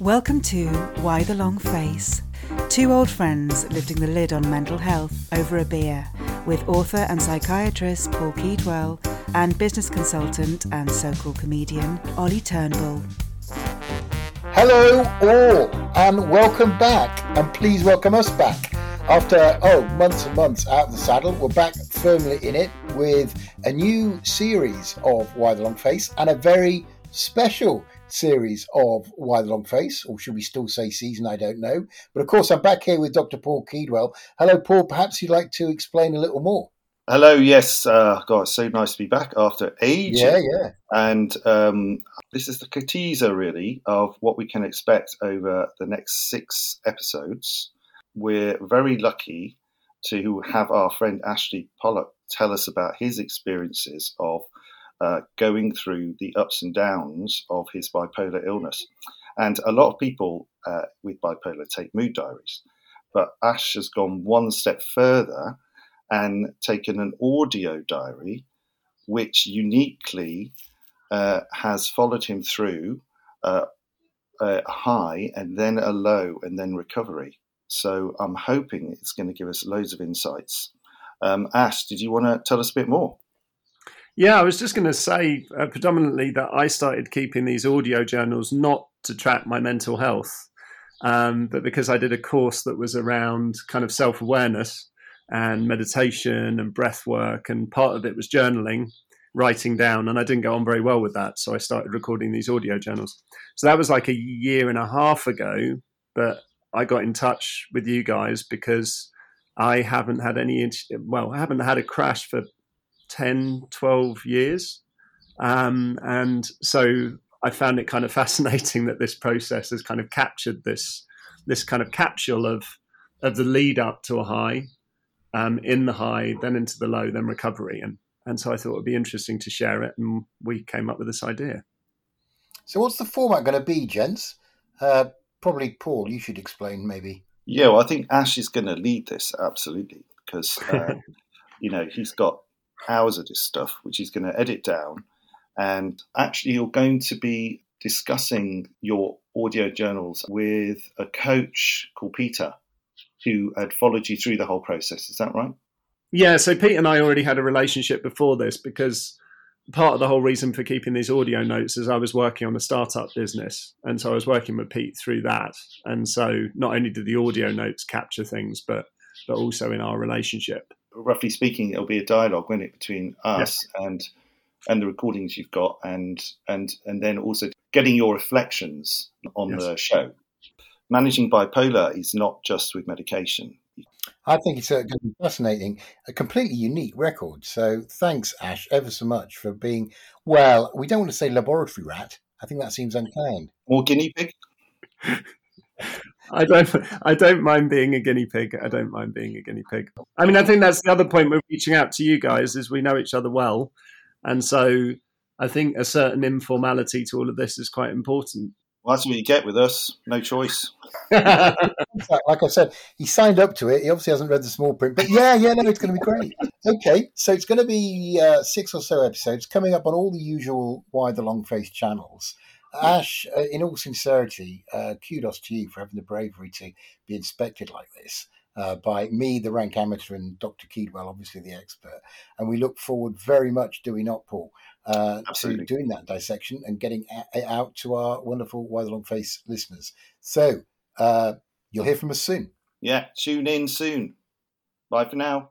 Welcome to Why the Long Face. Two old friends lifting the lid on mental health over a beer with author and psychiatrist Paul Keedwell and business consultant and so called comedian Ollie Turnbull. Hello, all, and welcome back. And please welcome us back. After, oh, months and months out of the saddle, we're back firmly in it with a new series of Why the Long Face and a very special series of Why the Long Face, or should we still say season? I don't know. But of course, I'm back here with Dr. Paul Keedwell. Hello, Paul. Perhaps you'd like to explain a little more. Hello, yes. Uh, God, it's so nice to be back after ages. Yeah, yeah. And um, this is the teaser, really, of what we can expect over the next six episodes. We're very lucky to have our friend Ashley Pollock tell us about his experiences of uh, going through the ups and downs of his bipolar illness. And a lot of people uh, with bipolar take mood diaries, but Ash has gone one step further and taken an audio diary, which uniquely uh, has followed him through uh, a high and then a low and then recovery. So I'm hoping it's going to give us loads of insights. Um, Ash, did you want to tell us a bit more? Yeah, I was just going to say uh, predominantly that I started keeping these audio journals not to track my mental health, um, but because I did a course that was around kind of self awareness and meditation and breath work, and part of it was journaling, writing down, and I didn't go on very well with that, so I started recording these audio journals. So that was like a year and a half ago, but I got in touch with you guys because I haven't had any, well, I haven't had a crash for 10, 12 years. Um, and so I found it kind of fascinating that this process has kind of captured this this kind of capsule of of the lead up to a high, um, in the high, then into the low, then recovery, and and so I thought it would be interesting to share it, and we came up with this idea. So, what's the format going to be, gents? Uh, probably Paul. You should explain, maybe. Yeah, well, I think Ash is going to lead this absolutely because uh, you know he's got hours of this stuff, which he's going to edit down. And actually, you're going to be discussing your audio journals with a coach called Peter, who had followed you through the whole process. Is that right? Yeah. So Pete and I already had a relationship before this because part of the whole reason for keeping these audio notes is I was working on a startup business. And so I was working with Pete through that. And so not only did the audio notes capture things, but but also in our relationship roughly speaking, it'll be a dialogue, won't it, between us and and the recordings you've got, and and and then also getting your reflections on yes. the show. Managing bipolar is not just with medication. I think it's uh, going to be fascinating, a completely unique record. So thanks, Ash, ever so much for being. Well, we don't want to say laboratory rat. I think that seems unkind. Or guinea pig. I don't. I don't mind being a guinea pig. I don't mind being a guinea pig. I mean, I think that's the other point we're reaching out to you guys is we know each other well, and so I think a certain informality to all of this is quite important. Well, that's what you get with us. No choice. like I said, he signed up to it. He obviously hasn't read the small print, but yeah, yeah, no, it's going to be great. Okay, so it's going to be uh, six or so episodes coming up on all the usual Why the Long Face channels. Ash, uh, in all sincerity, uh, kudos to you for having the bravery to be inspected like this uh, by me, the rank amateur, and Dr. Keedwell, obviously the expert. And we look forward very much, do we not, Paul, uh, to doing that dissection and getting it out to our wonderful Why the Long Face listeners. So uh, you'll hear from us soon. Yeah, tune in soon. Bye for now.